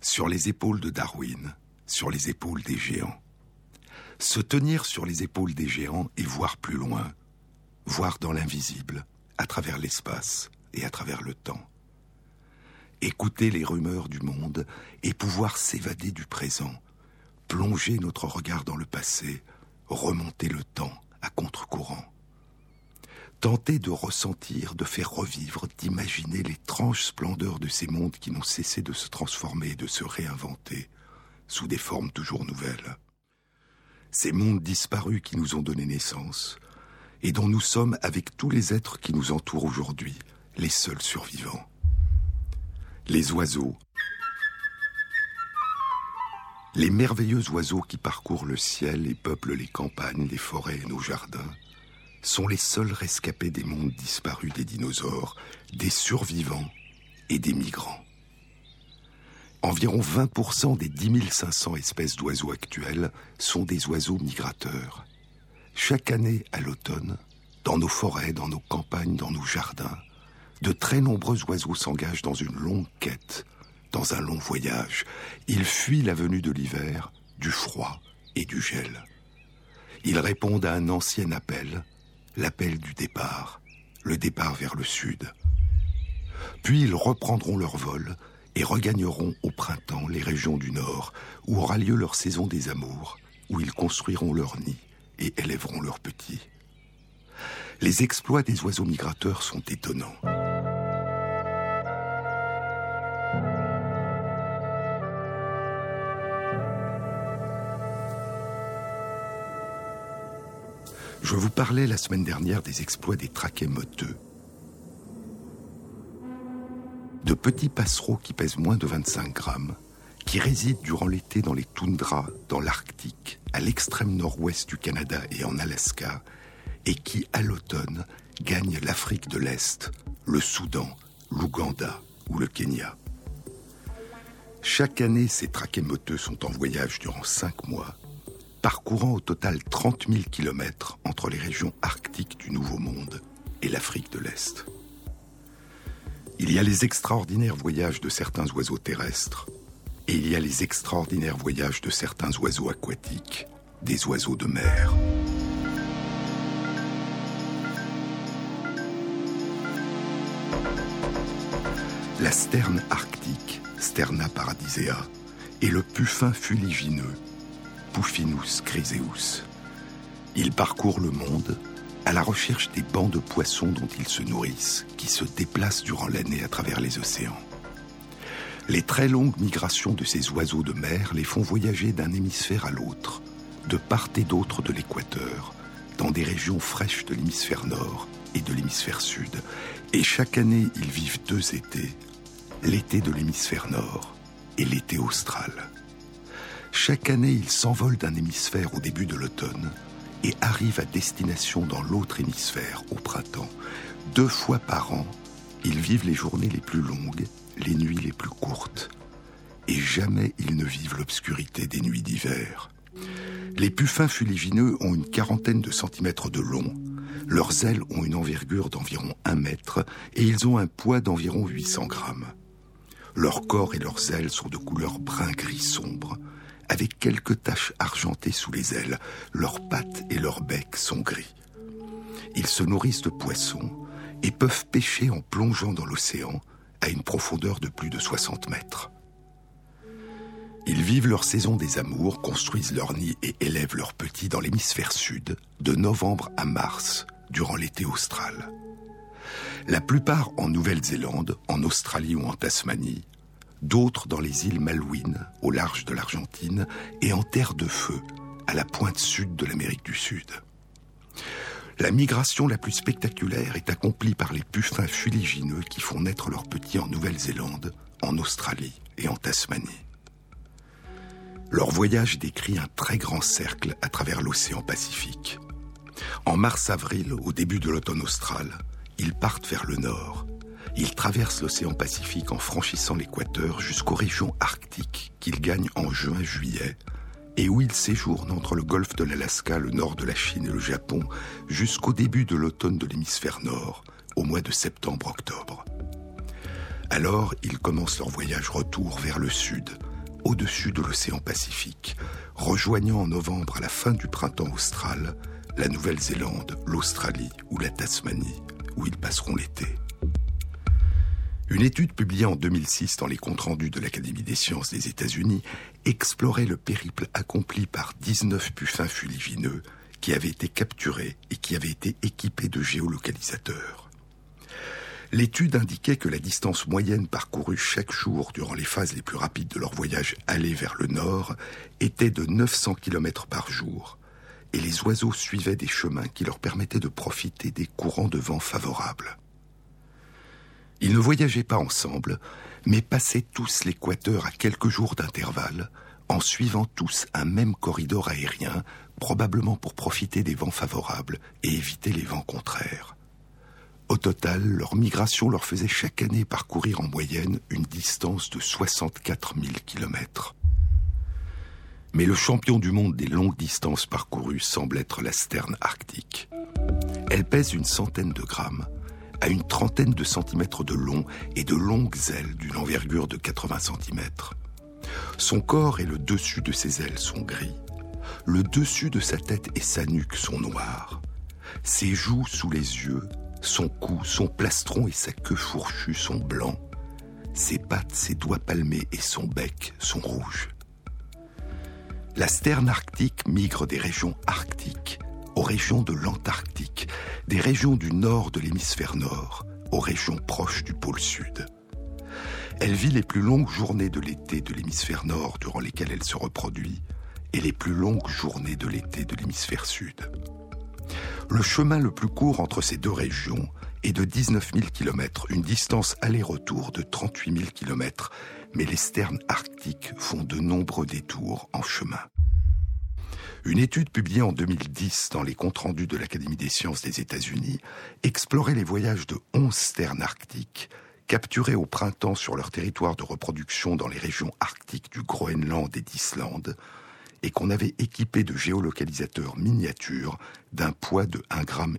Sur les épaules de Darwin, sur les épaules des géants. Se tenir sur les épaules des géants et voir plus loin, voir dans l'invisible, à travers l'espace et à travers le temps. Écouter les rumeurs du monde et pouvoir s'évader du présent, plonger notre regard dans le passé, remonter le temps à contre-courant tenter de ressentir, de faire revivre, d'imaginer l'étrange splendeur de ces mondes qui n'ont cessé de se transformer et de se réinventer sous des formes toujours nouvelles. Ces mondes disparus qui nous ont donné naissance et dont nous sommes, avec tous les êtres qui nous entourent aujourd'hui, les seuls survivants. Les oiseaux, les merveilleux oiseaux qui parcourent le ciel et peuplent les campagnes, les forêts et nos jardins, sont les seuls rescapés des mondes disparus des dinosaures, des survivants et des migrants. Environ 20% des 10 500 espèces d'oiseaux actuelles sont des oiseaux migrateurs. Chaque année, à l'automne, dans nos forêts, dans nos campagnes, dans nos jardins, de très nombreux oiseaux s'engagent dans une longue quête, dans un long voyage. Ils fuient la venue de l'hiver, du froid et du gel. Ils répondent à un ancien appel, l'appel du départ, le départ vers le sud. Puis ils reprendront leur vol et regagneront au printemps les régions du nord, où aura lieu leur saison des amours, où ils construiront leur nid et élèveront leurs petits. Les exploits des oiseaux migrateurs sont étonnants. Je vous parlais la semaine dernière des exploits des traquets moteux. De petits passereaux qui pèsent moins de 25 grammes, qui résident durant l'été dans les toundras, dans l'Arctique, à l'extrême nord-ouest du Canada et en Alaska, et qui, à l'automne, gagnent l'Afrique de l'Est, le Soudan, l'Ouganda ou le Kenya. Chaque année, ces traquets moteux sont en voyage durant cinq mois parcourant au total 30 000 kilomètres entre les régions arctiques du Nouveau Monde et l'Afrique de l'Est. Il y a les extraordinaires voyages de certains oiseaux terrestres et il y a les extraordinaires voyages de certains oiseaux aquatiques, des oiseaux de mer. La sterne arctique, Sterna paradisea, et le puffin fuligineux, Puffinus criseus. Il parcourt le monde à la recherche des bancs de poissons dont ils se nourrissent, qui se déplacent durant l'année à travers les océans. Les très longues migrations de ces oiseaux de mer les font voyager d'un hémisphère à l'autre, de part et d'autre de l'équateur, dans des régions fraîches de l'hémisphère nord et de l'hémisphère sud. Et chaque année, ils vivent deux étés, l'été de l'hémisphère nord et l'été austral. Chaque année, ils s'envolent d'un hémisphère au début de l'automne et arrivent à destination dans l'autre hémisphère au printemps. Deux fois par an, ils vivent les journées les plus longues, les nuits les plus courtes. Et jamais ils ne vivent l'obscurité des nuits d'hiver. Les puffins fuligineux ont une quarantaine de centimètres de long. Leurs ailes ont une envergure d'environ un mètre et ils ont un poids d'environ 800 grammes. Leur corps et leurs ailes sont de couleur brun-gris sombre avec quelques taches argentées sous les ailes. Leurs pattes et leurs becs sont gris. Ils se nourrissent de poissons et peuvent pêcher en plongeant dans l'océan à une profondeur de plus de 60 mètres. Ils vivent leur saison des amours, construisent leur nid et élèvent leurs petits dans l'hémisphère sud, de novembre à mars, durant l'été austral. La plupart en Nouvelle-Zélande, en Australie ou en Tasmanie, d'autres dans les îles Malouines, au large de l'Argentine, et en terre de feu, à la pointe sud de l'Amérique du Sud. La migration la plus spectaculaire est accomplie par les puffins fuligineux qui font naître leurs petits en Nouvelle-Zélande, en Australie et en Tasmanie. Leur voyage décrit un très grand cercle à travers l'océan Pacifique. En mars-avril, au début de l'automne austral, ils partent vers le nord, il traverse l'océan Pacifique en franchissant l'équateur jusqu'aux régions arctiques qu'il gagne en juin-juillet et où il séjourne entre le golfe de l'Alaska, le nord de la Chine et le Japon jusqu'au début de l'automne de l'hémisphère nord, au mois de septembre-octobre. Alors, ils commencent leur voyage retour vers le sud, au-dessus de l'océan Pacifique, rejoignant en novembre à la fin du printemps austral la Nouvelle-Zélande, l'Australie ou la Tasmanie, où ils passeront l'été. Une étude publiée en 2006 dans les comptes rendus de l'Académie des sciences des États-Unis explorait le périple accompli par 19 puffins fuligineux qui avaient été capturés et qui avaient été équipés de géolocalisateurs. L'étude indiquait que la distance moyenne parcourue chaque jour durant les phases les plus rapides de leur voyage aller vers le nord était de 900 km par jour, et les oiseaux suivaient des chemins qui leur permettaient de profiter des courants de vent favorables. Ils ne voyageaient pas ensemble, mais passaient tous l'équateur à quelques jours d'intervalle, en suivant tous un même corridor aérien, probablement pour profiter des vents favorables et éviter les vents contraires. Au total, leur migration leur faisait chaque année parcourir en moyenne une distance de 64 000 kilomètres. Mais le champion du monde des longues distances parcourues semble être la sterne arctique. Elle pèse une centaine de grammes à une trentaine de centimètres de long et de longues ailes d'une envergure de 80 centimètres. Son corps et le dessus de ses ailes sont gris. Le dessus de sa tête et sa nuque sont noirs. Ses joues sous les yeux, son cou, son plastron et sa queue fourchue sont blancs. Ses pattes, ses doigts palmés et son bec sont rouges. La sterne arctique migre des régions arctiques aux régions de l'Antarctique, des régions du nord de l'hémisphère nord aux régions proches du pôle sud. Elle vit les plus longues journées de l'été de l'hémisphère nord durant lesquelles elle se reproduit et les plus longues journées de l'été de l'hémisphère sud. Le chemin le plus court entre ces deux régions est de 19 000 km, une distance aller-retour de 38 000 km, mais les sternes arctiques font de nombreux détours en chemin. Une étude publiée en 2010 dans les comptes rendus de l'Académie des sciences des États-Unis explorait les voyages de 11 sternes arctiques capturés au printemps sur leur territoire de reproduction dans les régions arctiques du Groenland et d'Islande et qu'on avait équipés de géolocalisateurs miniatures d'un poids de 1,5 gramme.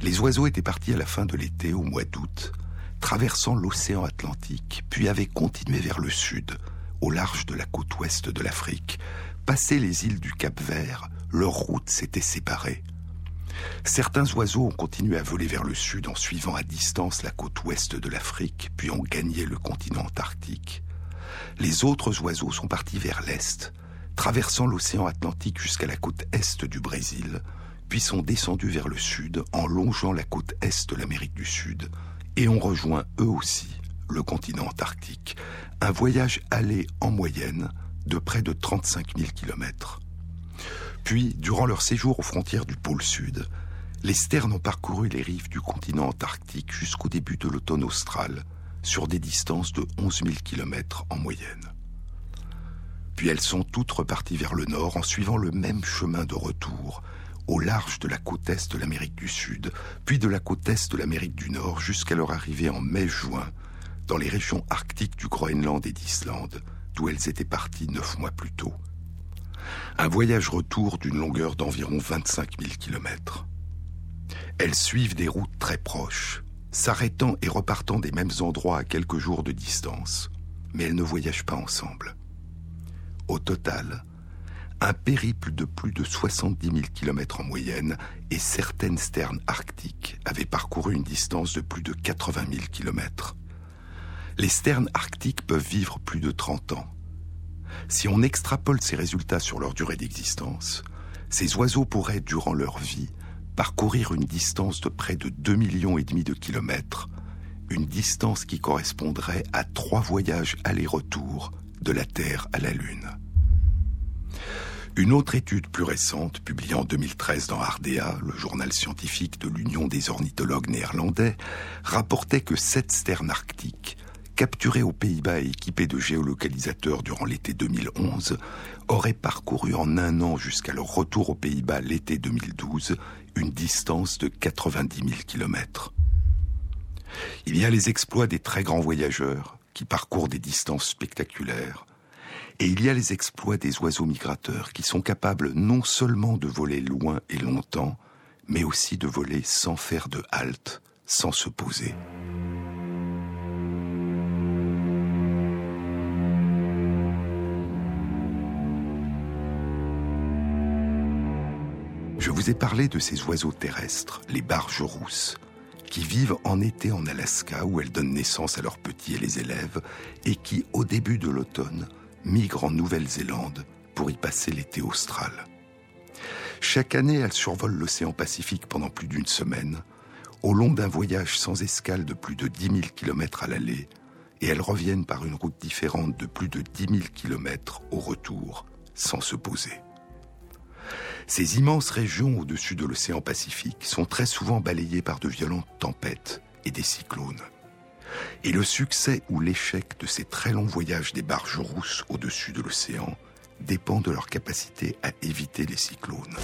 Les oiseaux étaient partis à la fin de l'été au mois d'août, traversant l'océan Atlantique, puis avaient continué vers le sud, au large de la côte ouest de l'Afrique, Passé les îles du Cap Vert, leurs routes s'étaient séparées. Certains oiseaux ont continué à voler vers le sud en suivant à distance la côte ouest de l'Afrique, puis ont gagné le continent antarctique. Les autres oiseaux sont partis vers l'est, traversant l'océan Atlantique jusqu'à la côte est du Brésil, puis sont descendus vers le sud en longeant la côte est de l'Amérique du Sud, et ont rejoint eux aussi le continent antarctique. Un voyage allé en moyenne de près de 35 000 kilomètres. Puis, durant leur séjour aux frontières du pôle Sud, les sternes ont parcouru les rives du continent antarctique jusqu'au début de l'automne austral, sur des distances de 11 000 kilomètres en moyenne. Puis elles sont toutes reparties vers le nord en suivant le même chemin de retour, au large de la côte est de l'Amérique du Sud, puis de la côte est de l'Amérique du Nord jusqu'à leur arrivée en mai-juin dans les régions arctiques du Groenland et d'Islande, d'où elles étaient parties neuf mois plus tôt. Un voyage retour d'une longueur d'environ 25 000 kilomètres. Elles suivent des routes très proches, s'arrêtant et repartant des mêmes endroits à quelques jours de distance, mais elles ne voyagent pas ensemble. Au total, un périple de plus de 70 000 km en moyenne et certaines sternes arctiques avaient parcouru une distance de plus de 80 000 km. Les sternes arctiques peuvent vivre plus de 30 ans. Si on extrapole ces résultats sur leur durée d'existence, ces oiseaux pourraient, durant leur vie, parcourir une distance de près de 2 millions et demi de kilomètres, une distance qui correspondrait à trois voyages aller-retour de la Terre à la Lune. Une autre étude plus récente, publiée en 2013 dans Ardea, le journal scientifique de l'Union des ornithologues néerlandais, rapportait que sept sternes arctiques capturés aux Pays-Bas et équipés de géolocalisateurs durant l'été 2011, auraient parcouru en un an jusqu'à leur retour aux Pays-Bas l'été 2012 une distance de 90 000 km. Il y a les exploits des très grands voyageurs qui parcourent des distances spectaculaires, et il y a les exploits des oiseaux migrateurs qui sont capables non seulement de voler loin et longtemps, mais aussi de voler sans faire de halte, sans se poser. Ai parlé de ces oiseaux terrestres, les barges rousses, qui vivent en été en Alaska où elles donnent naissance à leurs petits et les élèves, et qui, au début de l'automne, migrent en Nouvelle-Zélande pour y passer l'été austral. Chaque année, elles survolent l'océan Pacifique pendant plus d'une semaine, au long d'un voyage sans escale de plus de 10 000 km à l'aller, et elles reviennent par une route différente de plus de 10 000 km au retour, sans se poser. Ces immenses régions au-dessus de l'océan Pacifique sont très souvent balayées par de violentes tempêtes et des cyclones. Et le succès ou l'échec de ces très longs voyages des barges rousses au-dessus de l'océan dépend de leur capacité à éviter les cyclones.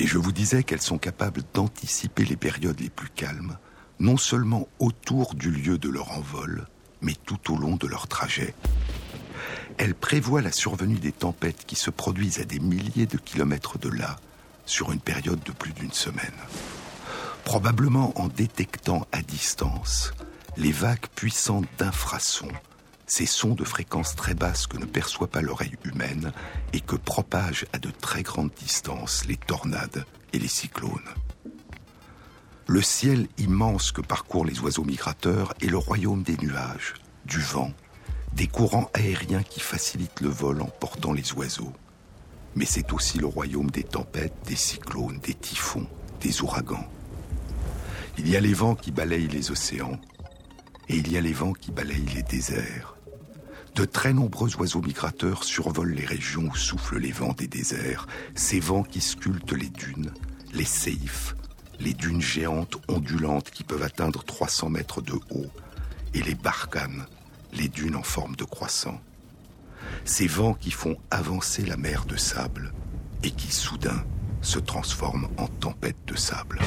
Et je vous disais qu'elles sont capables d'anticiper les périodes les plus calmes, non seulement autour du lieu de leur envol, mais tout au long de leur trajet. Elles prévoient la survenue des tempêtes qui se produisent à des milliers de kilomètres de là, sur une période de plus d'une semaine. Probablement en détectant à distance les vagues puissantes d'infrasons, ces sons de fréquence très basse que ne perçoit pas l'oreille humaine et que propagent à de très grandes distances les tornades et les cyclones. Le ciel immense que parcourent les oiseaux migrateurs est le royaume des nuages, du vent, des courants aériens qui facilitent le vol en portant les oiseaux. Mais c'est aussi le royaume des tempêtes, des cyclones, des typhons, des ouragans. Il y a les vents qui balayent les océans, et il y a les vents qui balayent les déserts. De très nombreux oiseaux migrateurs survolent les régions où soufflent les vents des déserts, ces vents qui sculptent les dunes, les séifs, les dunes géantes ondulantes qui peuvent atteindre 300 mètres de haut, et les barcanes, les dunes en forme de croissant. Ces vents qui font avancer la mer de sable et qui soudain se transforment en tempête de sable.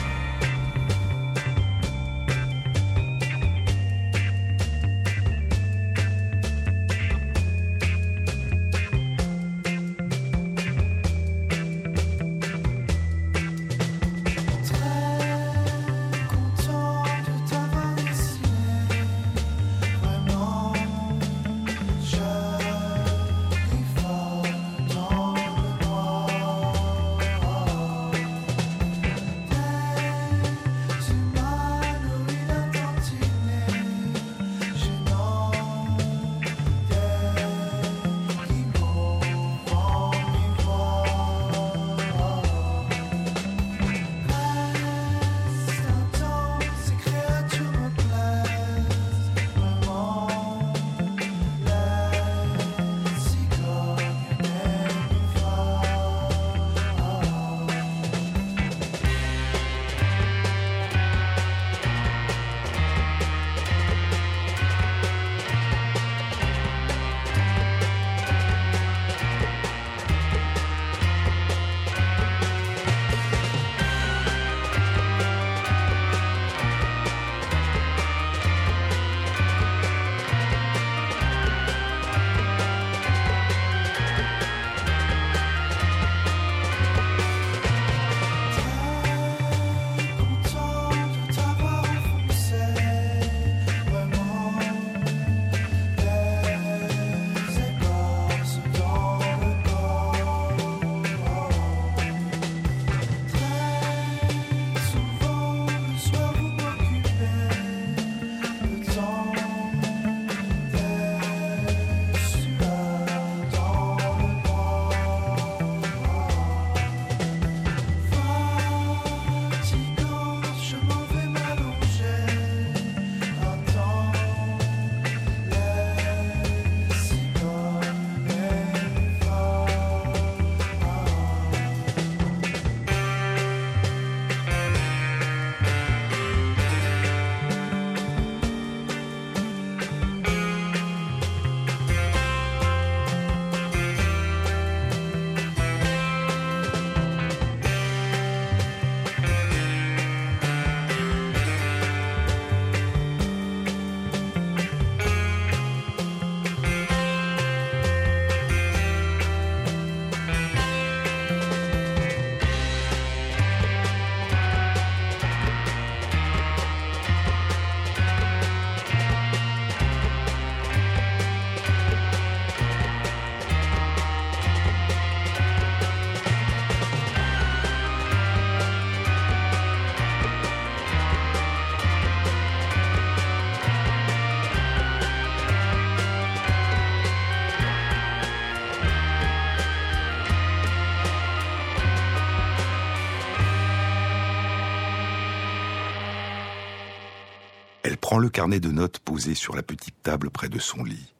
Carnet de notes posé sur la petite table près de son lit.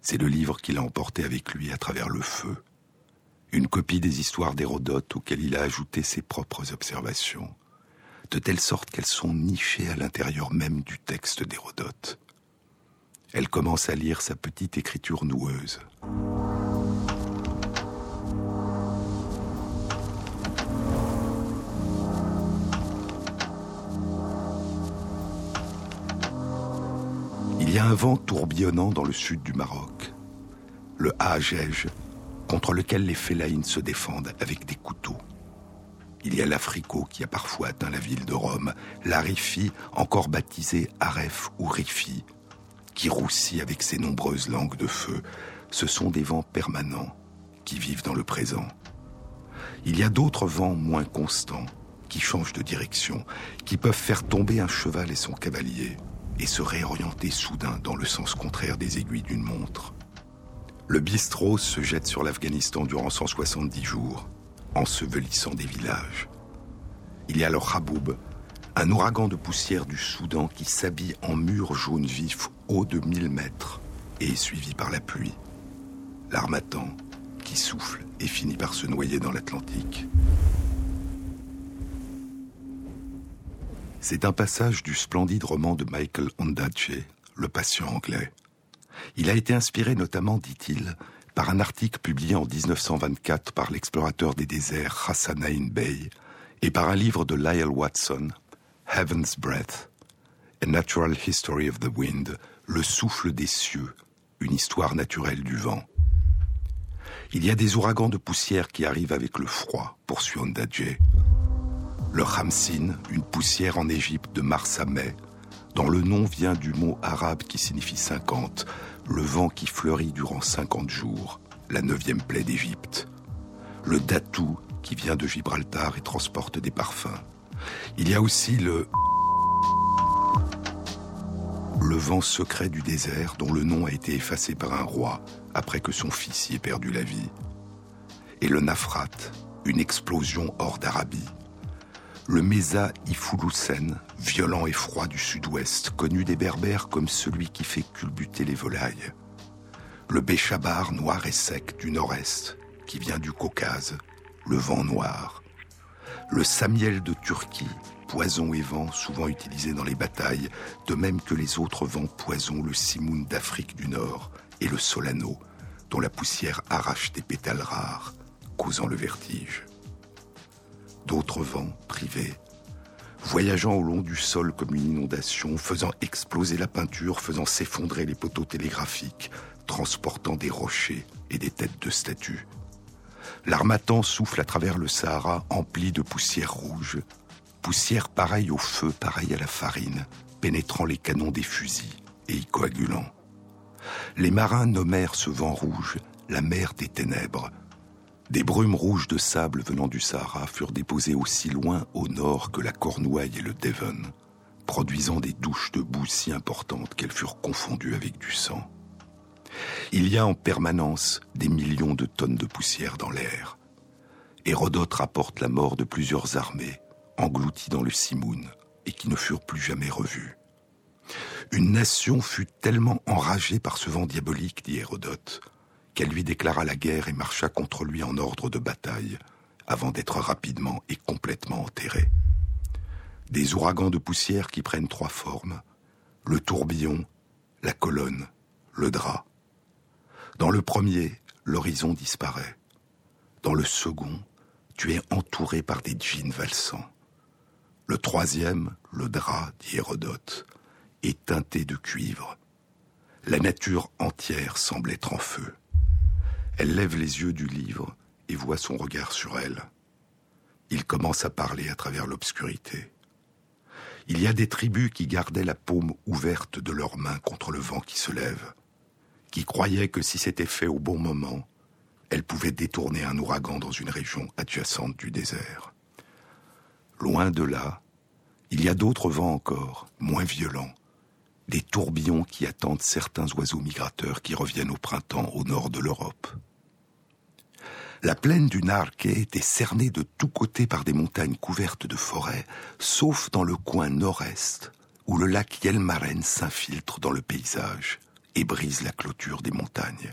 C'est le livre qu'il a emporté avec lui à travers le feu. Une copie des histoires d'Hérodote auxquelles il a ajouté ses propres observations, de telle sorte qu'elles sont nichées à l'intérieur même du texte d'Hérodote. Elle commence à lire sa petite écriture noueuse. Y a un vent tourbillonnant dans le sud du Maroc, le Hajej, contre lequel les félaïnes se défendent avec des couteaux. Il y a l'Africo qui a parfois atteint la ville de Rome, la Rifi, encore baptisée Aref ou Rifi, qui roussit avec ses nombreuses langues de feu. Ce sont des vents permanents qui vivent dans le présent. Il y a d'autres vents moins constants, qui changent de direction, qui peuvent faire tomber un cheval et son cavalier, et se réorienter soudain dans le sens contraire des aiguilles d'une montre. Le bistrot se jette sur l'Afghanistan durant 170 jours, ensevelissant des villages. Il y a le Khaboub, un ouragan de poussière du Soudan qui s'habille en murs jaunes vifs haut de 1000 mètres et est suivi par la pluie. L'armatan qui souffle et finit par se noyer dans l'Atlantique. C'est un passage du splendide roman de Michael Ondaatje, Le patient anglais. Il a été inspiré notamment, dit-il, par un article publié en 1924 par l'explorateur des déserts Hassan Ain Bey et par un livre de Lyle Watson, Heaven's Breath, A Natural History of the Wind, Le souffle des cieux, une histoire naturelle du vent. Il y a des ouragans de poussière qui arrivent avec le froid, poursuit Ondaatje. Le Khamsin, une poussière en Égypte de mars à mai, dont le nom vient du mot arabe qui signifie 50, le vent qui fleurit durant 50 jours, la neuvième plaie d'Égypte. Le datou, qui vient de Gibraltar et transporte des parfums. Il y a aussi le le vent secret du désert dont le nom a été effacé par un roi après que son fils y ait perdu la vie. Et le Nafrat, une explosion hors d'Arabie, le Mesa Ifouloussen, violent et froid du sud-ouest, connu des Berbères comme celui qui fait culbuter les volailles. Le Béchabar noir et sec du nord-est, qui vient du Caucase, le vent noir. Le Samiel de Turquie, poison et vent souvent utilisé dans les batailles, de même que les autres vents poison, le Simoun d'Afrique du Nord et le Solano, dont la poussière arrache des pétales rares, causant le vertige d'autres vents privés, voyageant au long du sol comme une inondation, faisant exploser la peinture, faisant s'effondrer les poteaux télégraphiques, transportant des rochers et des têtes de statues. L'armatan souffle à travers le Sahara empli de poussière rouge, poussière pareille au feu, pareille à la farine, pénétrant les canons des fusils et y coagulant. Les marins nommèrent ce vent rouge la mer des ténèbres, des brumes rouges de sable venant du Sahara furent déposées aussi loin au nord que la Cornouaille et le Devon, produisant des douches de boue si importantes qu'elles furent confondues avec du sang. Il y a en permanence des millions de tonnes de poussière dans l'air. Hérodote rapporte la mort de plusieurs armées, englouties dans le Simoun, et qui ne furent plus jamais revues. Une nation fut tellement enragée par ce vent diabolique, dit Hérodote, qu'elle lui déclara la guerre et marcha contre lui en ordre de bataille, avant d'être rapidement et complètement enterrée. Des ouragans de poussière qui prennent trois formes, le tourbillon, la colonne, le drap. Dans le premier, l'horizon disparaît. Dans le second, tu es entouré par des djinns valsants. Le troisième, le drap, dit Hérodote, est teinté de cuivre. La nature entière semble être en feu. Elle lève les yeux du livre et voit son regard sur elle. Il commence à parler à travers l'obscurité. Il y a des tribus qui gardaient la paume ouverte de leurs mains contre le vent qui se lève, qui croyaient que si c'était fait au bon moment, elles pouvaient détourner un ouragan dans une région adjacente du désert. Loin de là, il y a d'autres vents encore, moins violents, des tourbillons qui attendent certains oiseaux migrateurs qui reviennent au printemps au nord de l'Europe. La plaine du Narke était cernée de tous côtés par des montagnes couvertes de forêts, sauf dans le coin nord-est, où le lac Yelmaren s'infiltre dans le paysage et brise la clôture des montagnes.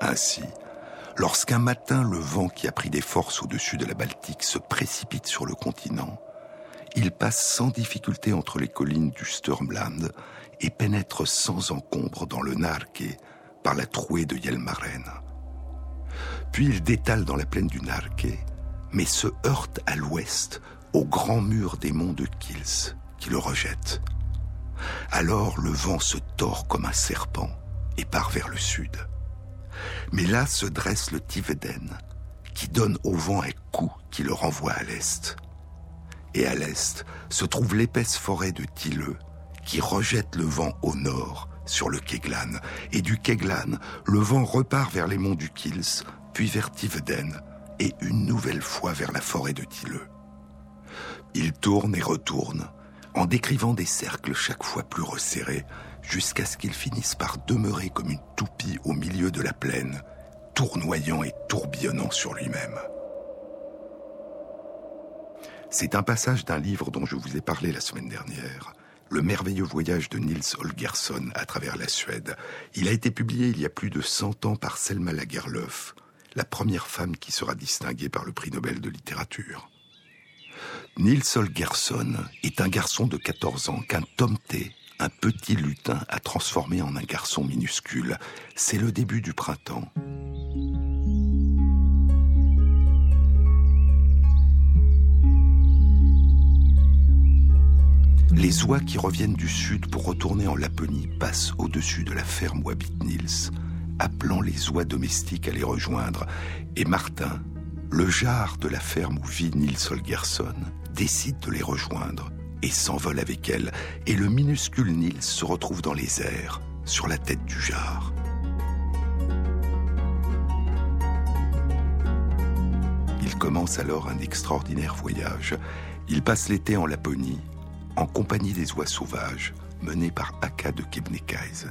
Ainsi, lorsqu'un matin le vent qui a pris des forces au-dessus de la Baltique se précipite sur le continent, il passe sans difficulté entre les collines du Sturmland et pénètre sans encombre dans le Narke la trouée de Yelmaren. Puis il détale dans la plaine du Narke, mais se heurte à l'ouest au grand mur des monts de Kils qui le rejette. Alors le vent se tord comme un serpent et part vers le sud. Mais là se dresse le Tiveden, qui donne au vent un coup qui le renvoie à l'est. Et à l'est se trouve l'épaisse forêt de Tilleux, qui rejette le vent au nord sur le Keglan. Et du Keglan, le vent repart vers les monts du Kils, puis vers Tiveden, et une nouvelle fois vers la forêt de Tilleux. Il tourne et retourne, en décrivant des cercles chaque fois plus resserrés, jusqu'à ce qu'il finisse par demeurer comme une toupie au milieu de la plaine, tournoyant et tourbillonnant sur lui-même. C'est un passage d'un livre dont je vous ai parlé la semaine dernière, Le merveilleux voyage de Nils Holgersson à travers la Suède. Il a été publié il y a plus de 100 ans par Selma Lagerlöf, la première femme qui sera distinguée par le prix Nobel de littérature. Nils Holgersson est un garçon de 14 ans qu'un tomté, un petit lutin, a transformé en un garçon minuscule. C'est le début du printemps. Les oies qui reviennent du sud pour retourner en Laponie passent au-dessus de la ferme où habite Nils, appelant les oies domestiques à les rejoindre. Et Martin, le jar de la ferme où vit Nils Holgersson, décide de les rejoindre et s'envole avec elles, et le minuscule Nils se retrouve dans les airs, sur la tête du jar. Il commence alors un extraordinaire voyage. Il passe l'été en Laponie, en compagnie des oies sauvages, menés par Aka de Kebnekaise.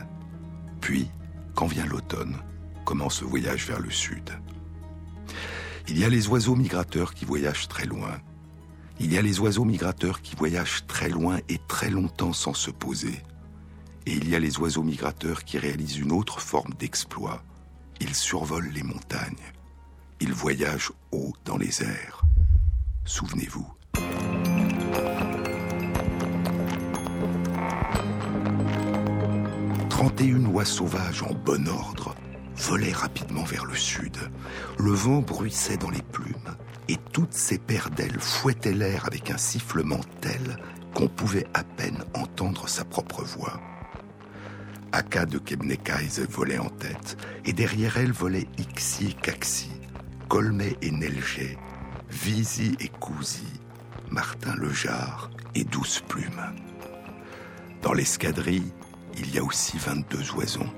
Puis, quand vient l'automne, commence le voyage vers le sud. Il y a les oiseaux migrateurs qui voyagent très loin, il y a les oiseaux migrateurs qui voyagent très loin et très longtemps sans se poser. Et il y a les oiseaux migrateurs qui réalisent une autre forme d'exploit. Ils survolent les montagnes. Ils voyagent haut dans les airs. Souvenez-vous. Une oies sauvages en bon ordre volaient rapidement vers le sud. Le vent bruissait dans les plumes et toutes ces paires d'ailes fouettaient l'air avec un sifflement tel qu'on pouvait à peine entendre sa propre voix. Aka de Kebnekaise volait en tête, et derrière elle volaient Ixi et Caxi, Colmet et Nelgé, Visi et Cousi, Martin Lejar et Douce Plume. Dans l'escadrille, il y a aussi 22 oisons.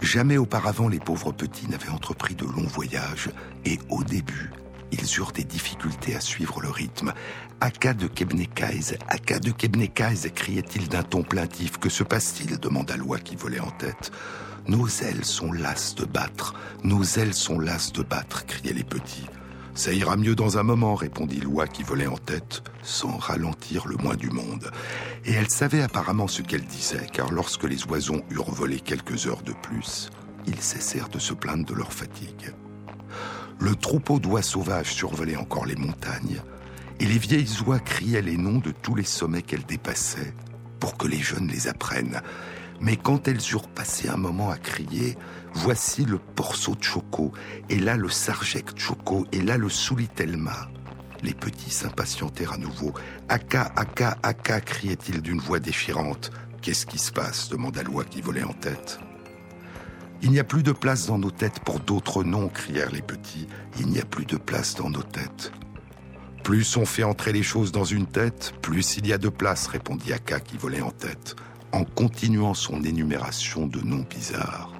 Jamais auparavant les pauvres petits n'avaient entrepris de longs voyages, et au début, ils eurent des difficultés à suivre le rythme. Aka de Kebnekaise, Aka de Kebnekaise, criait-il d'un ton plaintif. Que se passe-t-il demanda Loi qui volait en tête. Nos ailes sont lasses de battre, nos ailes sont lasses de battre, criaient les petits. Ça ira mieux dans un moment, répondit Loi qui volait en tête, sans ralentir le moins du monde. Et elle savait apparemment ce qu'elle disait, car lorsque les oiseaux eurent volé quelques heures de plus, ils cessèrent de se plaindre de leur fatigue le troupeau d'oies sauvages survolait encore les montagnes, et les vieilles oies criaient les noms de tous les sommets qu'elles dépassaient, pour que les jeunes les apprennent. Mais quand elles eurent passé un moment à crier, voici le Porso Choco, et là le Sarjek Choco, et là le Soulitelma. Les petits s'impatientèrent à nouveau. Aka, Aka, Aka, criait-il d'une voix déchirante. Qu'est-ce qui se passe demanda l'oie qui volait en tête. Il n'y a plus de place dans nos têtes pour d'autres noms, crièrent les petits. Il n'y a plus de place dans nos têtes. Plus on fait entrer les choses dans une tête, plus il y a de place, répondit Aka qui volait en tête, en continuant son énumération de noms bizarres.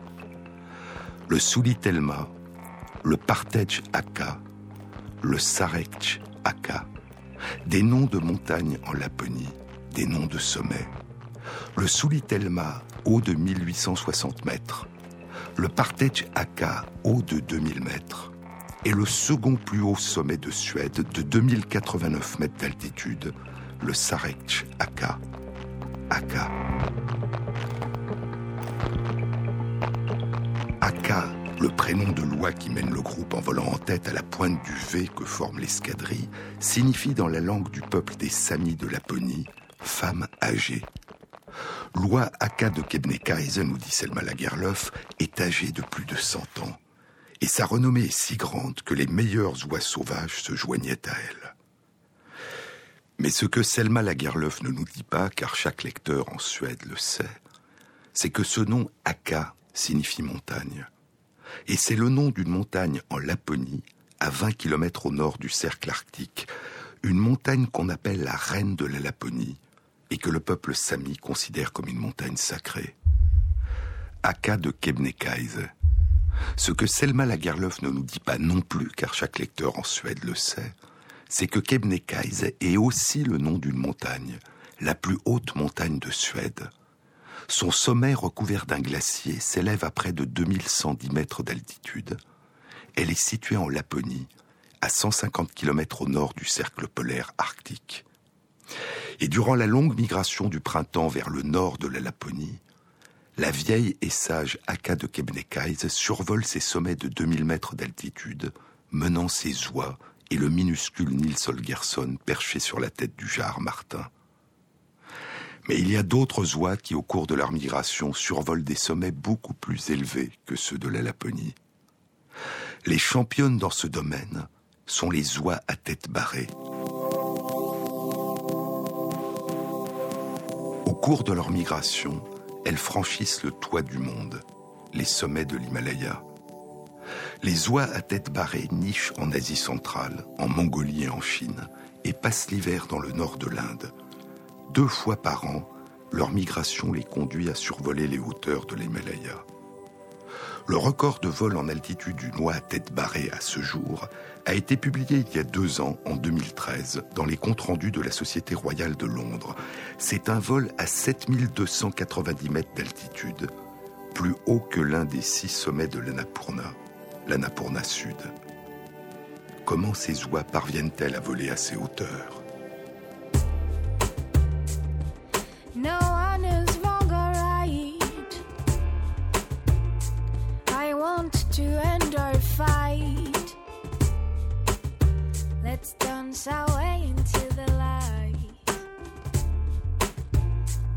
Le Soulitelma, le Partej Aka, le Sarek Aka, des noms de montagnes en Laponie, des noms de sommets. Le Soulitelma, haut de 1860 mètres, le Partech Aka, haut de 2000 mètres, est le second plus haut sommet de Suède de 2089 mètres d'altitude, le Sarech Aka. Aka. Aka, le prénom de loi qui mène le groupe en volant en tête à la pointe du V que forme l'escadrille, signifie dans la langue du peuple des Samis de Laponie femme âgée. Loi Aka de Kebnekaise, nous dit Selma Lagerlöf, est âgée de plus de 100 ans. Et sa renommée est si grande que les meilleurs oies sauvages se joignaient à elle. Mais ce que Selma Lagerlöf ne nous dit pas, car chaque lecteur en Suède le sait, c'est que ce nom Aka signifie montagne. Et c'est le nom d'une montagne en Laponie, à 20 km au nord du cercle arctique, une montagne qu'on appelle la reine de la Laponie, et que le peuple sami considère comme une montagne sacrée. Aka de Kebnekaise. Ce que Selma Lagerlöf ne nous dit pas non plus, car chaque lecteur en Suède le sait, c'est que Kebnekaise est aussi le nom d'une montagne, la plus haute montagne de Suède. Son sommet recouvert d'un glacier s'élève à près de 2110 mètres d'altitude. Elle est située en Laponie, à 150 km au nord du cercle polaire arctique. Et durant la longue migration du printemps vers le nord de la Laponie, la vieille et sage Aka de Kebnekaise survole ses sommets de 2000 mètres d'altitude, menant ses oies et le minuscule Nils Holgersson perché sur la tête du jar Martin. Mais il y a d'autres oies qui, au cours de leur migration, survolent des sommets beaucoup plus élevés que ceux de la Laponie. Les championnes dans ce domaine sont les oies à tête barrée. Au cours de leur migration, elles franchissent le toit du monde, les sommets de l'Himalaya. Les oies à tête barrée nichent en Asie centrale, en Mongolie et en Chine, et passent l'hiver dans le nord de l'Inde. Deux fois par an, leur migration les conduit à survoler les hauteurs de l'Himalaya. Le record de vol en altitude d'une oie à tête barrée à ce jour a été publié il y a deux ans, en 2013, dans les comptes rendus de la Société royale de Londres. C'est un vol à 7290 mètres d'altitude, plus haut que l'un des six sommets de l'Annapurna, l'Annapurna Sud. Comment ces oies parviennent-elles à voler à ces hauteurs? to end our fight. Let's dance our way into the light.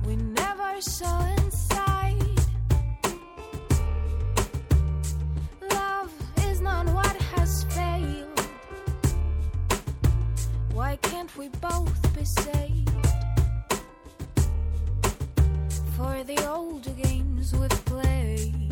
We never saw inside. Love is not what has failed. Why can't we both be saved? For the old games we've played.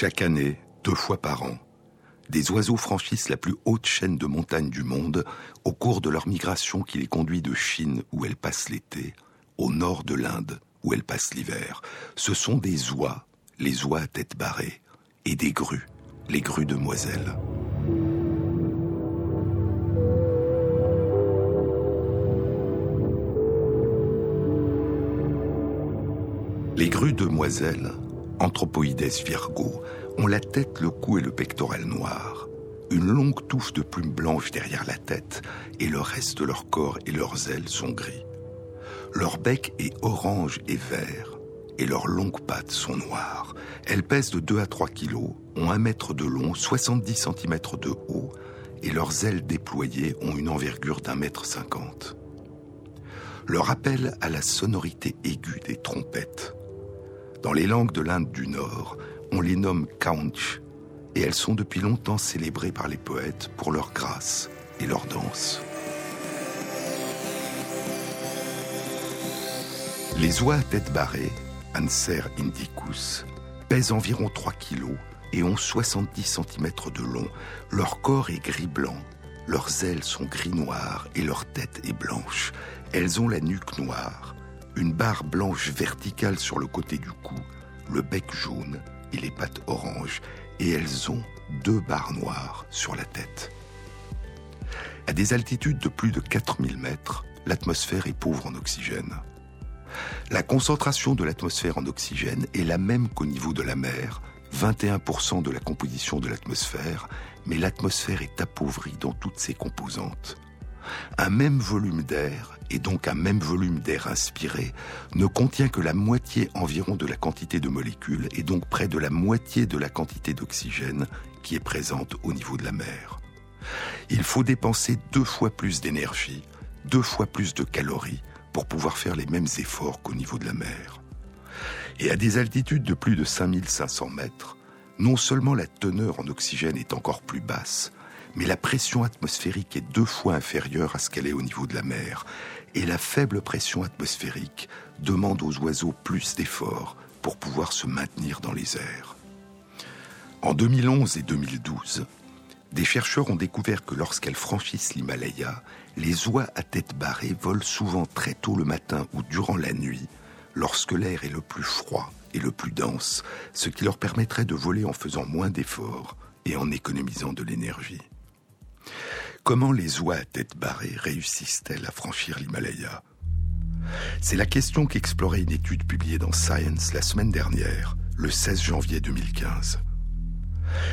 Chaque année, deux fois par an, des oiseaux franchissent la plus haute chaîne de montagnes du monde au cours de leur migration qui les conduit de Chine, où elles passent l'été, au nord de l'Inde, où elles passent l'hiver. Ce sont des oies, les oies à tête barrée, et des grues, les grues demoiselles. Les grues demoiselles, Anthropoides virgo, ont la tête, le cou et le pectoral noir, une longue touffe de plumes blanches derrière la tête, et le reste de leur corps et leurs ailes sont gris. Leur bec est orange et vert, et leurs longues pattes sont noires. Elles pèsent de 2 à 3 kilos, ont un mètre de long, 70 cm de haut, et leurs ailes déployées ont une envergure d'un mètre cinquante. Leur appel à la sonorité aiguë des trompettes. Dans les langues de l'Inde du Nord, on les nomme kaunch, et elles sont depuis longtemps célébrées par les poètes pour leur grâce et leur danse. Les oies à tête barrée, Anser indicus, pèsent environ 3 kilos et ont 70 cm de long. Leur corps est gris-blanc, leurs ailes sont gris-noires et leur tête est blanche. Elles ont la nuque noire, une barre blanche verticale sur le côté du cou, le bec jaune et les pattes oranges, et elles ont deux barres noires sur la tête. À des altitudes de plus de 4000 mètres, l'atmosphère est pauvre en oxygène. La concentration de l'atmosphère en oxygène est la même qu'au niveau de la mer, 21% de la composition de l'atmosphère, mais l'atmosphère est appauvrie dans toutes ses composantes. Un même volume d'air, et donc un même volume d'air inspiré, ne contient que la moitié environ de la quantité de molécules, et donc près de la moitié de la quantité d'oxygène qui est présente au niveau de la mer. Il faut dépenser deux fois plus d'énergie, deux fois plus de calories pour pouvoir faire les mêmes efforts qu'au niveau de la mer. Et à des altitudes de plus de 5500 mètres, non seulement la teneur en oxygène est encore plus basse, mais la pression atmosphérique est deux fois inférieure à ce qu'elle est au niveau de la mer, et la faible pression atmosphérique demande aux oiseaux plus d'efforts pour pouvoir se maintenir dans les airs. En 2011 et 2012, des chercheurs ont découvert que lorsqu'elles franchissent l'Himalaya, les oies à tête barrée volent souvent très tôt le matin ou durant la nuit, lorsque l'air est le plus froid et le plus dense, ce qui leur permettrait de voler en faisant moins d'efforts et en économisant de l'énergie. Comment les oies à tête barrée réussissent-elles à franchir l'Himalaya? C'est la question qu'explorait une étude publiée dans Science la semaine dernière, le 16 janvier 2015.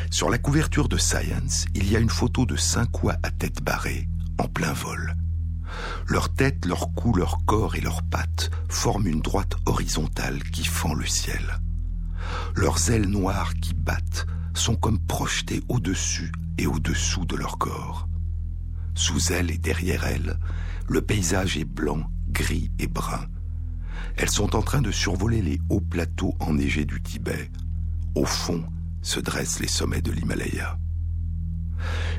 Sur la couverture de Science, il y a une photo de cinq oies à tête barrée, en plein vol. Leur tête, leur cou, leur corps et leurs pattes forment une droite horizontale qui fend le ciel. Leurs ailes noires qui battent sont comme projetées au-dessus et au-dessous de leur corps. Sous elles et derrière elles, le paysage est blanc, gris et brun. Elles sont en train de survoler les hauts plateaux enneigés du Tibet. Au fond, se dressent les sommets de l'Himalaya.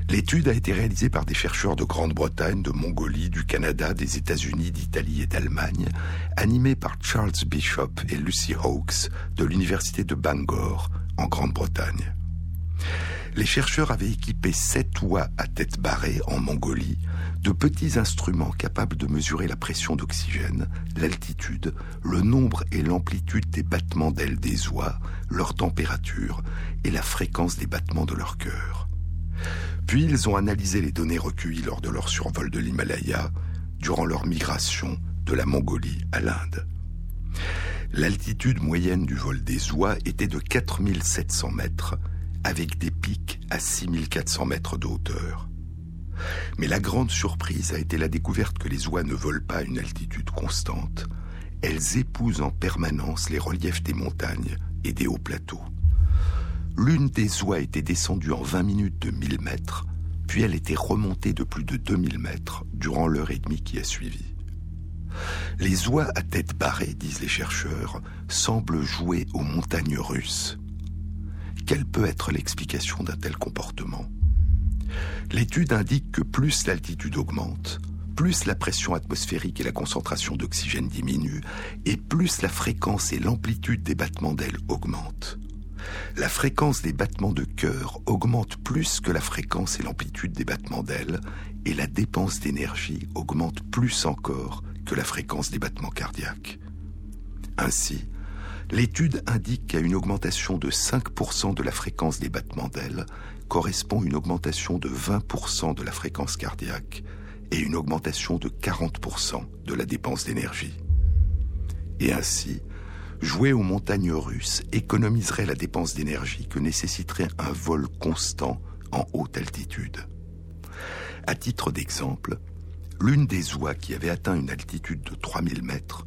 L'étude a été réalisée par des chercheurs de Grande-Bretagne, de Mongolie, du Canada, des États-Unis, d'Italie et d'Allemagne, animés par Charles Bishop et Lucy Hawkes de l'Université de Bangor, en Grande-Bretagne. Les chercheurs avaient équipé sept oies à tête barrée en Mongolie de petits instruments capables de mesurer la pression d'oxygène, l'altitude, le nombre et l'amplitude des battements d'ailes des oies, leur température et la fréquence des battements de leur cœur. Puis ils ont analysé les données recueillies lors de leur survol de l'Himalaya durant leur migration de la Mongolie à l'Inde. L'altitude moyenne du vol des oies était de 4700 mètres, avec des pics à 6400 mètres de hauteur. Mais la grande surprise a été la découverte que les oies ne volent pas à une altitude constante. Elles épousent en permanence les reliefs des montagnes et des hauts plateaux. L'une des oies était descendue en 20 minutes de 1000 mètres, puis elle était remontée de plus de 2000 mètres durant l'heure et demie qui a suivi. Les oies à tête barrée, disent les chercheurs, semblent jouer aux montagnes russes. Quelle peut être l'explication d'un tel comportement? L'étude indique que plus l'altitude augmente, plus la pression atmosphérique et la concentration d'oxygène diminuent, et plus la fréquence et l'amplitude des battements d'ailes augmentent. la fréquence des battements de cœur augmente plus que la fréquence et l'amplitude des battements d'ailes, et la dépense d'énergie augmente plus encore que la fréquence des battements cardiaques. Ainsi, l'étude indique qu'à une augmentation de 5% de la fréquence des battements d'ailes correspond une augmentation de 20% de la fréquence cardiaque et une augmentation de 40% de la dépense d'énergie. Et ainsi, jouer aux montagnes russes économiserait la dépense d'énergie que nécessiterait un vol constant en haute altitude. À titre d'exemple, l'une des oies qui avait atteint une altitude de 3000 mètres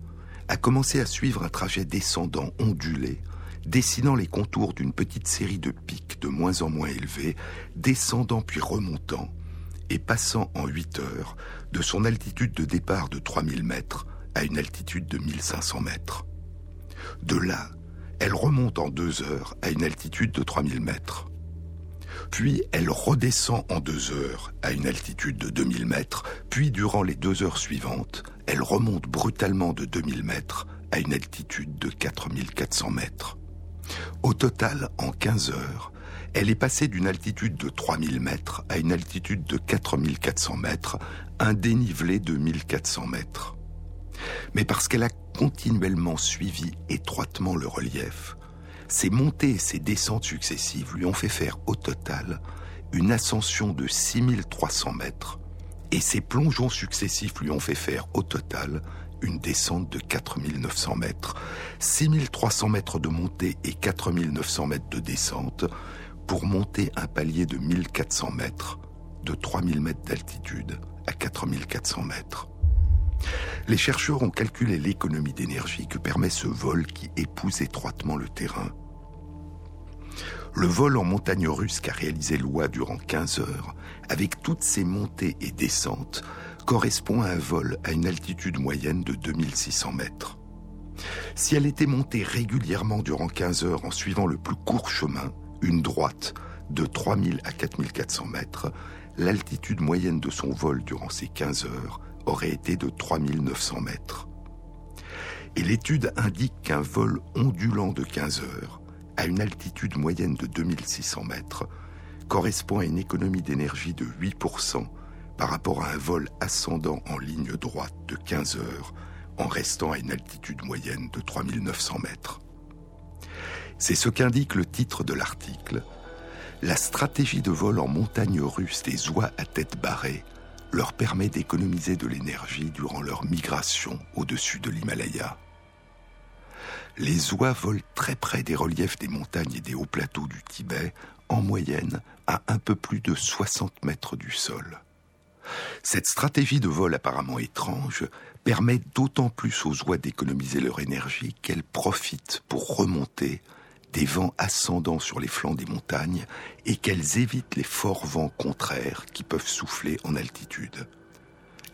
a commencé à suivre un trajet descendant ondulé, dessinant les contours d'une petite série de pics de moins en moins élevés, descendant puis remontant, et passant en 8 heures de son altitude de départ de 3000 mètres à une altitude de 1500 mètres. De là, elle remonte en 2 heures à une altitude de 3000 mètres. Puis elle redescend en 2 heures à une altitude de 2000 mètres, puis durant les deux heures suivantes, elle remonte brutalement de 2000 mètres à une altitude de 4400 mètres. Au total, en 15 heures, elle est passée d'une altitude de 3000 mètres à une altitude de 4400 mètres, un dénivelé de 1400 mètres. Mais parce qu'elle a continuellement suivi étroitement le relief, ces montées et ces descentes successives lui ont fait faire au total une ascension de 6300 mètres et ces plongeons successifs lui ont fait faire au total une descente de 4900 mètres, 6300 mètres de montée et 4900 mètres de descente pour monter un palier de 1400 mètres, de 3000 mètres d'altitude à 4400 mètres. Les chercheurs ont calculé l'économie d'énergie que permet ce vol qui épouse étroitement le terrain. Le vol en montagne russe qu'a réalisé Loa durant 15 heures avec toutes ces montées et descentes, correspond à un vol à une altitude moyenne de 2600 mètres. Si elle était montée régulièrement durant 15 heures en suivant le plus court chemin, une droite, de 3000 à 4400 mètres, l'altitude moyenne de son vol durant ces 15 heures aurait été de 3900 mètres. Et l'étude indique qu'un vol ondulant de 15 heures, à une altitude moyenne de 2600 mètres, correspond à une économie d'énergie de 8% par rapport à un vol ascendant en ligne droite de 15 heures en restant à une altitude moyenne de 3900 mètres. C'est ce qu'indique le titre de l'article. La stratégie de vol en montagne russe des oies à tête barrée leur permet d'économiser de l'énergie durant leur migration au-dessus de l'Himalaya. Les oies volent très près des reliefs des montagnes et des hauts plateaux du Tibet en moyenne à un peu plus de 60 mètres du sol. Cette stratégie de vol apparemment étrange permet d'autant plus aux oies d'économiser leur énergie qu'elles profitent pour remonter des vents ascendants sur les flancs des montagnes et qu'elles évitent les forts vents contraires qui peuvent souffler en altitude.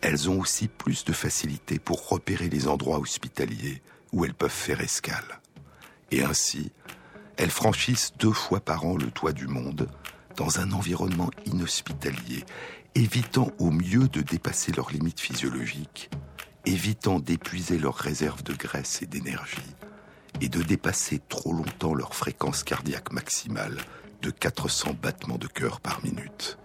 Elles ont aussi plus de facilité pour repérer les endroits hospitaliers où elles peuvent faire escale. Et ainsi, elles franchissent deux fois par an le toit du monde, dans un environnement inhospitalier, évitant au mieux de dépasser leurs limites physiologiques, évitant d'épuiser leurs réserves de graisse et d'énergie, et de dépasser trop longtemps leur fréquence cardiaque maximale de 400 battements de cœur par minute.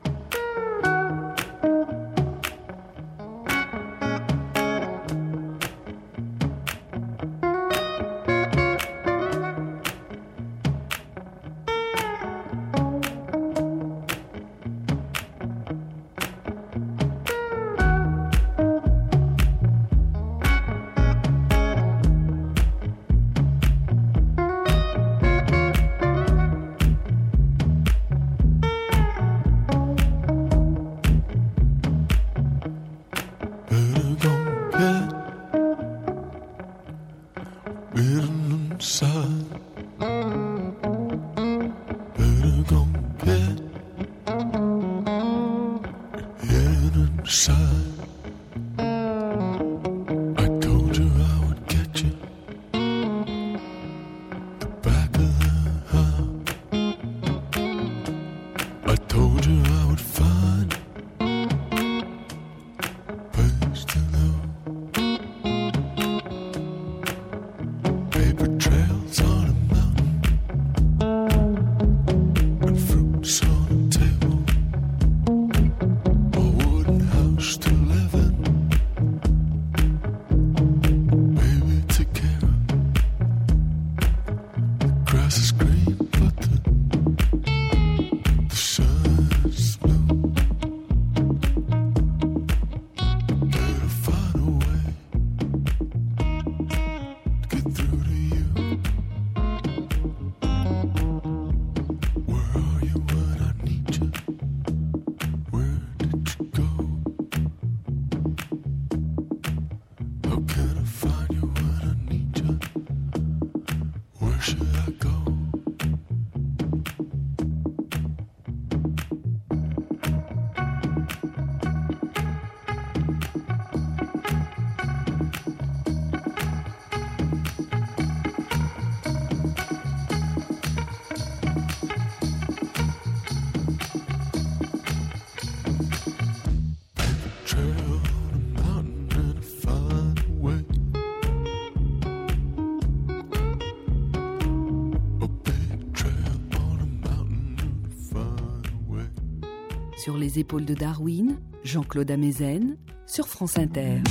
Les épaules de Darwin, Jean-Claude Amezen, sur France Inter.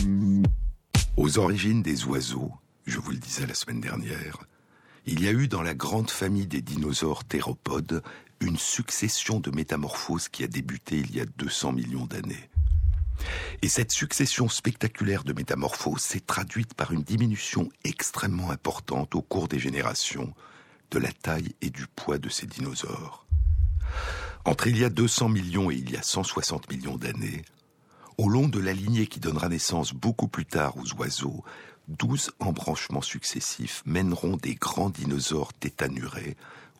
Aux origines des oiseaux, je vous le disais la semaine dernière, il y a eu dans la grande famille des dinosaures théropodes une succession de métamorphoses qui a débuté il y a 200 millions d'années. Et cette succession spectaculaire de métamorphoses s'est traduite par une diminution extrêmement importante au cours des générations de la taille et du poids de ces dinosaures. Entre il y a 200 millions et il y a 160 millions d'années, au long de la lignée qui donnera naissance beaucoup plus tard aux oiseaux, douze embranchements successifs mèneront des grands dinosaures tétanurés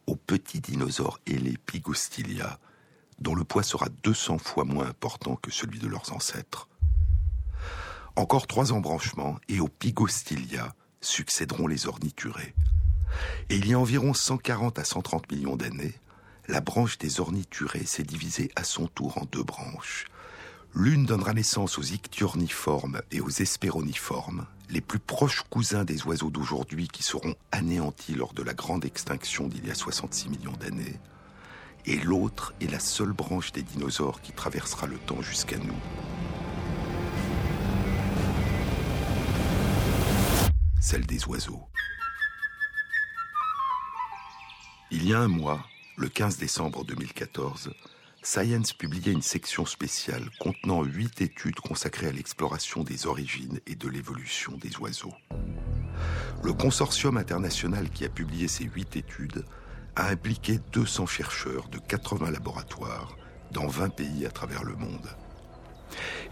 aux petits dinosaures ailés Pygostylia, dont le poids sera 200 fois moins important que celui de leurs ancêtres. Encore trois embranchements et aux Pygostylia succéderont les orniturés. Et il y a environ 140 à 130 millions d'années, la branche des orniturés s'est divisée à son tour en deux branches. L'une donnera naissance aux ichthyorniformes et aux espéroniformes, les plus proches cousins des oiseaux d'aujourd'hui qui seront anéantis lors de la grande extinction d'il y a 66 millions d'années. Et l'autre est la seule branche des dinosaures qui traversera le temps jusqu'à nous. Celle des oiseaux. Il y a un mois, le 15 décembre 2014, Science publiait une section spéciale contenant huit études consacrées à l'exploration des origines et de l'évolution des oiseaux. Le consortium international qui a publié ces huit études a impliqué 200 chercheurs de 80 laboratoires dans 20 pays à travers le monde.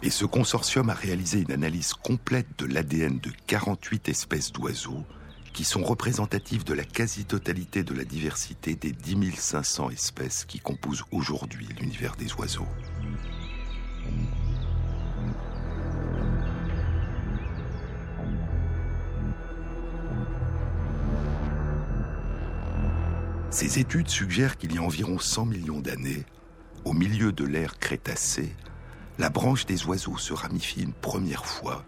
Et ce consortium a réalisé une analyse complète de l'ADN de 48 espèces d'oiseaux qui sont représentatifs de la quasi-totalité de la diversité des 10 500 espèces qui composent aujourd'hui l'univers des oiseaux. Ces études suggèrent qu'il y a environ 100 millions d'années, au milieu de l'ère Crétacée, la branche des oiseaux se ramifie une première fois,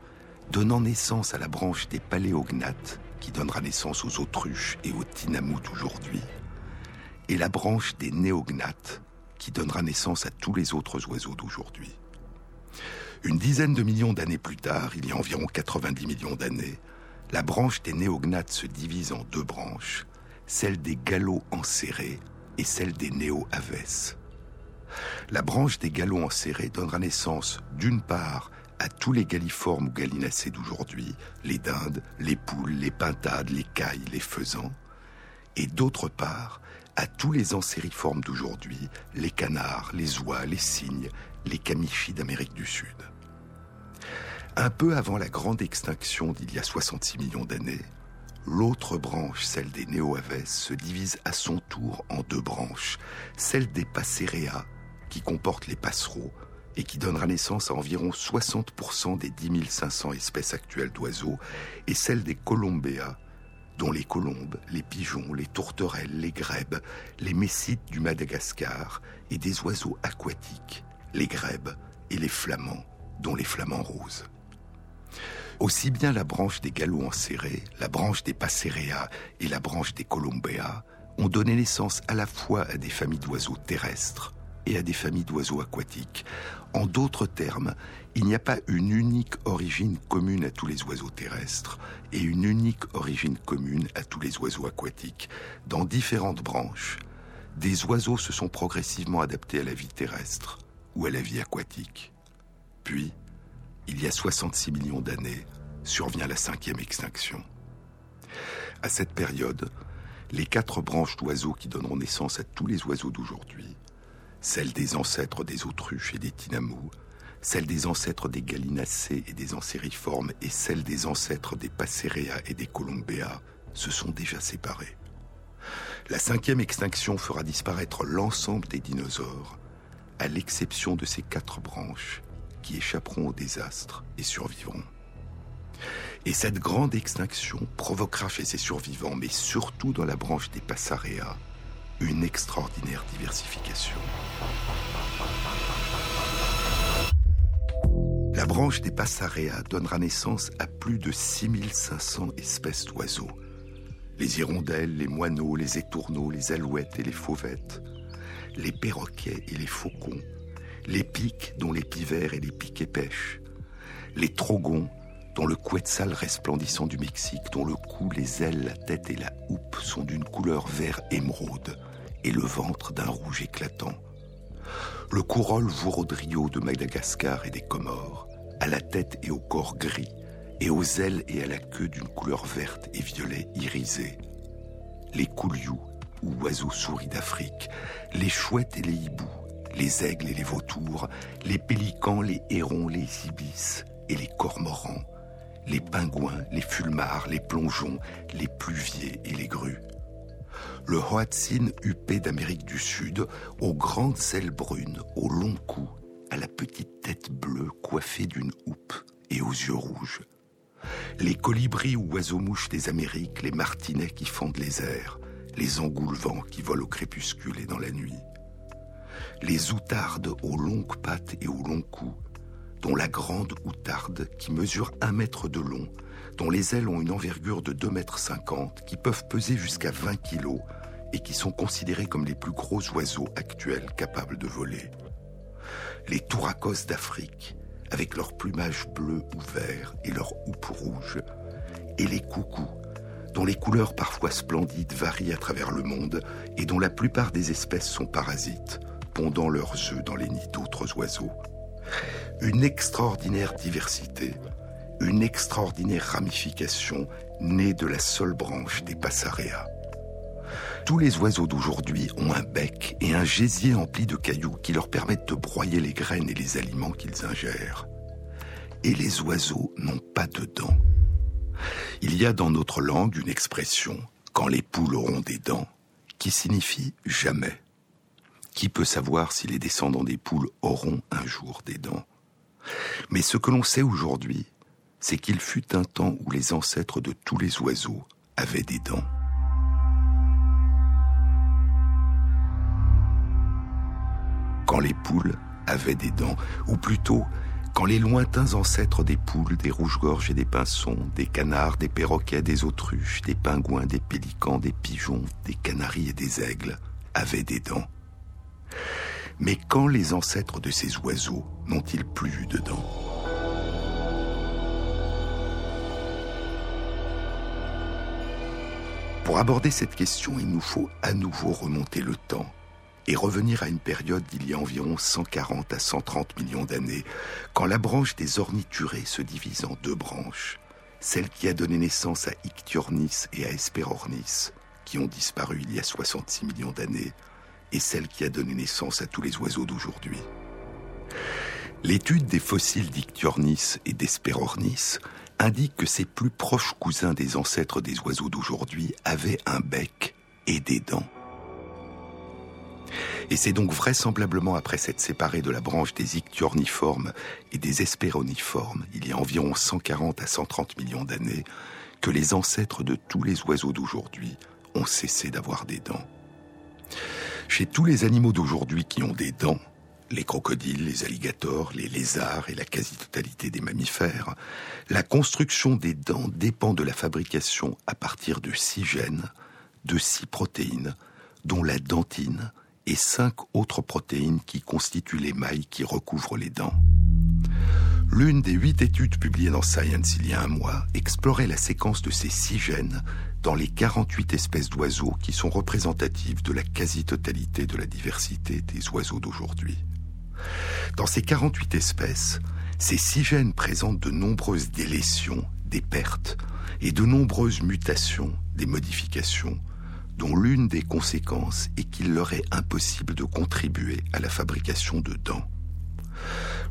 donnant naissance à la branche des paléognates, qui donnera naissance aux autruches et aux tinamoutes aujourd'hui, et la branche des néognates, qui donnera naissance à tous les autres oiseaux d'aujourd'hui. Une dizaine de millions d'années plus tard, il y a environ 90 millions d'années, la branche des néognates se divise en deux branches, celle des gallos enserrés et celle des néo-aves. La branche des gallos enserrés donnera naissance d'une part à tous les galliformes ou gallinacés d'aujourd'hui, les dindes, les poules, les pintades, les cailles, les faisans, et d'autre part à tous les ancériformes d'aujourd'hui, les canards, les oies, les cygnes, les camichis d'Amérique du Sud. Un peu avant la grande extinction d'il y a 66 millions d'années, l'autre branche, celle des néo-aves, se divise à son tour en deux branches, celle des passerea, qui comporte les passereaux, et qui donnera naissance à environ 60% des 10 500 espèces actuelles d'oiseaux, et celle des colombéas, dont les colombes, les pigeons, les tourterelles, les grèbes, les messites du Madagascar, et des oiseaux aquatiques, les grèbes et les flamands, dont les flamands roses. Aussi bien la branche des gallos enserrés, la branche des passerea et la branche des colombéas ont donné naissance à la fois à des familles d'oiseaux terrestres, et à des familles d'oiseaux aquatiques. En d'autres termes, il n'y a pas une unique origine commune à tous les oiseaux terrestres et une unique origine commune à tous les oiseaux aquatiques. Dans différentes branches, des oiseaux se sont progressivement adaptés à la vie terrestre ou à la vie aquatique. Puis, il y a 66 millions d'années, survient la cinquième extinction. À cette période, les quatre branches d'oiseaux qui donneront naissance à tous les oiseaux d'aujourd'hui celle des ancêtres des autruches et des tinamous, celle des ancêtres des gallinacés et des ancériformes et celle des ancêtres des passerea et des colombéas se sont déjà séparées. La cinquième extinction fera disparaître l'ensemble des dinosaures, à l'exception de ces quatre branches qui échapperont au désastre et survivront. Et cette grande extinction provoquera chez ces survivants, mais surtout dans la branche des Passaréas, une extraordinaire diversification. La branche des Passaréas donnera naissance à plus de 6500 espèces d'oiseaux. Les hirondelles, les moineaux, les étourneaux, les alouettes et les fauvettes, les perroquets et les faucons, les pics dont les pivers et les piquets pêchent, les trogons dont le quetzal resplendissant du Mexique, dont le cou, les ailes, la tête et la houppe sont d'une couleur vert émeraude et le ventre d'un rouge éclatant. Le courolle vourodrio de Madagascar et des Comores, à la tête et au corps gris, et aux ailes et à la queue d'une couleur verte et violet irisée. Les coulious, ou oiseaux souris d'Afrique, les chouettes et les hiboux, les aigles et les vautours, les pélicans, les hérons, les ibis et les cormorans, les pingouins, les fulmars, les plongeons, les pluviers et les grues. Le hoatzin huppé d'Amérique du Sud, aux grandes ailes brunes, au long cou, à la petite tête bleue coiffée d'une houppe et aux yeux rouges. Les colibris ou oiseaux-mouches des Amériques, les martinets qui fendent les airs, les engoulevents qui volent au crépuscule et dans la nuit. Les outardes aux longues pattes et aux longs cou, dont la grande outarde qui mesure un mètre de long, dont les ailes ont une envergure de 2 mètres 50, qui peuvent peser jusqu'à 20 kilos et qui sont considérés comme les plus gros oiseaux actuels capables de voler. Les touracos d'Afrique, avec leur plumage bleu ou vert et leur houppe rouge, et les coucous, dont les couleurs parfois splendides varient à travers le monde et dont la plupart des espèces sont parasites, pondant leurs œufs dans les nids d'autres oiseaux. Une extraordinaire diversité, une extraordinaire ramification née de la seule branche des passaréas. Tous les oiseaux d'aujourd'hui ont un bec et un gésier empli de cailloux qui leur permettent de broyer les graines et les aliments qu'ils ingèrent. Et les oiseaux n'ont pas de dents. Il y a dans notre langue une expression, quand les poules auront des dents, qui signifie jamais. Qui peut savoir si les descendants des poules auront un jour des dents? Mais ce que l'on sait aujourd'hui, c'est qu'il fut un temps où les ancêtres de tous les oiseaux avaient des dents. Quand les poules avaient des dents, ou plutôt quand les lointains ancêtres des poules, des rouges-gorges et des pinsons, des canards, des perroquets, des autruches, des pingouins, des pélicans, des pigeons, des canaris et des aigles avaient des dents. Mais quand les ancêtres de ces oiseaux n'ont-ils plus eu de dents? Pour aborder cette question, il nous faut à nouveau remonter le temps et revenir à une période d'il y a environ 140 à 130 millions d'années, quand la branche des orniturés se divise en deux branches, celle qui a donné naissance à Ictiornis et à Hesperornis, qui ont disparu il y a 66 millions d'années, et celle qui a donné naissance à tous les oiseaux d'aujourd'hui. L'étude des fossiles d'Ictiornis et d'Hesperornis indique que ces plus proches cousins des ancêtres des oiseaux d'aujourd'hui avaient un bec et des dents. Et c'est donc vraisemblablement après s'être séparé de la branche des ictiorniformes et des espéroniformes, il y a environ 140 à 130 millions d'années, que les ancêtres de tous les oiseaux d'aujourd'hui ont cessé d'avoir des dents. Chez tous les animaux d'aujourd'hui qui ont des dents, les crocodiles, les alligators, les lézards et la quasi-totalité des mammifères, la construction des dents dépend de la fabrication à partir de six gènes, de six protéines, dont la dentine, et cinq autres protéines qui constituent l'émail qui recouvre les dents. L'une des huit études publiées dans Science il y a un mois explorait la séquence de ces six gènes dans les 48 espèces d'oiseaux qui sont représentatives de la quasi-totalité de la diversité des oiseaux d'aujourd'hui. Dans ces 48 espèces, ces six gènes présentent de nombreuses délétions, des pertes, et de nombreuses mutations, des modifications, dont l'une des conséquences est qu'il leur est impossible de contribuer à la fabrication de dents.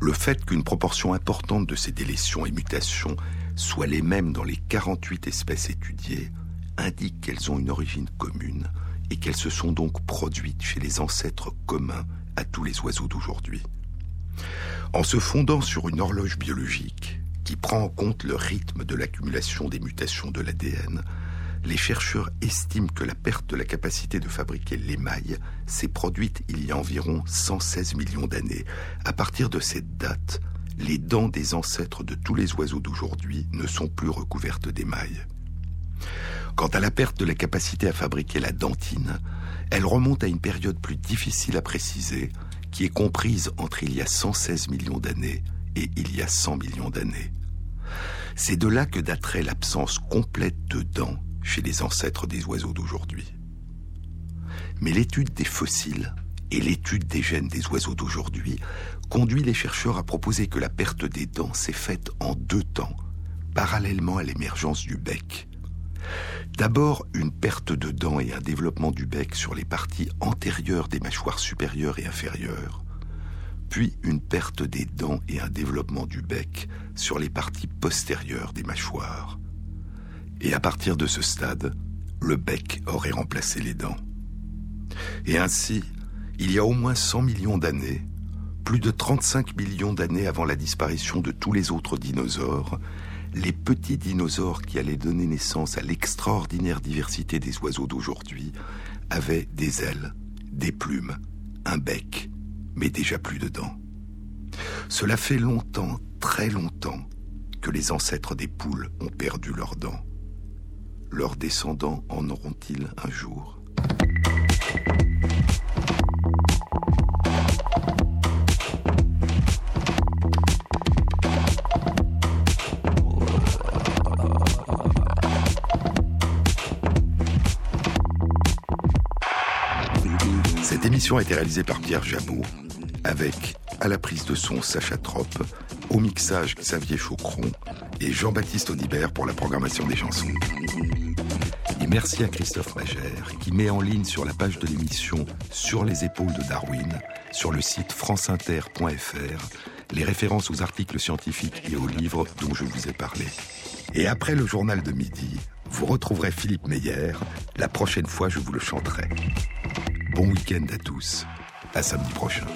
Le fait qu'une proportion importante de ces délétions et mutations soient les mêmes dans les 48 espèces étudiées indique qu'elles ont une origine commune et qu'elles se sont donc produites chez les ancêtres communs à tous les oiseaux d'aujourd'hui. En se fondant sur une horloge biologique qui prend en compte le rythme de l'accumulation des mutations de l'ADN, les chercheurs estiment que la perte de la capacité de fabriquer l'émail s'est produite il y a environ 116 millions d'années. À partir de cette date, les dents des ancêtres de tous les oiseaux d'aujourd'hui ne sont plus recouvertes d'émail. Quant à la perte de la capacité à fabriquer la dentine, elle remonte à une période plus difficile à préciser, qui est comprise entre il y a 116 millions d'années et il y a 100 millions d'années. C'est de là que daterait l'absence complète de dents chez les ancêtres des oiseaux d'aujourd'hui. Mais l'étude des fossiles et l'étude des gènes des oiseaux d'aujourd'hui conduit les chercheurs à proposer que la perte des dents s'est faite en deux temps, parallèlement à l'émergence du bec. D'abord, une perte de dents et un développement du bec sur les parties antérieures des mâchoires supérieures et inférieures, puis une perte des dents et un développement du bec sur les parties postérieures des mâchoires. Et à partir de ce stade, le bec aurait remplacé les dents. Et ainsi, il y a au moins 100 millions d'années, plus de 35 millions d'années avant la disparition de tous les autres dinosaures, les petits dinosaures qui allaient donner naissance à l'extraordinaire diversité des oiseaux d'aujourd'hui avaient des ailes, des plumes, un bec, mais déjà plus de dents. Cela fait longtemps, très longtemps, que les ancêtres des poules ont perdu leurs dents. Leurs descendants en auront-ils un jour? Cette émission a été réalisée par Pierre Jabot, avec, à la prise de son, Sacha Trop, au mixage Xavier Chaucron et Jean-Baptiste Audibert pour la programmation des chansons. Et merci à Christophe Magère qui met en ligne sur la page de l'émission Sur les épaules de Darwin, sur le site franceinter.fr, les références aux articles scientifiques et aux livres dont je vous ai parlé. Et après le journal de midi, vous retrouverez Philippe Meyer. La prochaine fois, je vous le chanterai. Bon week-end à tous. À samedi prochain.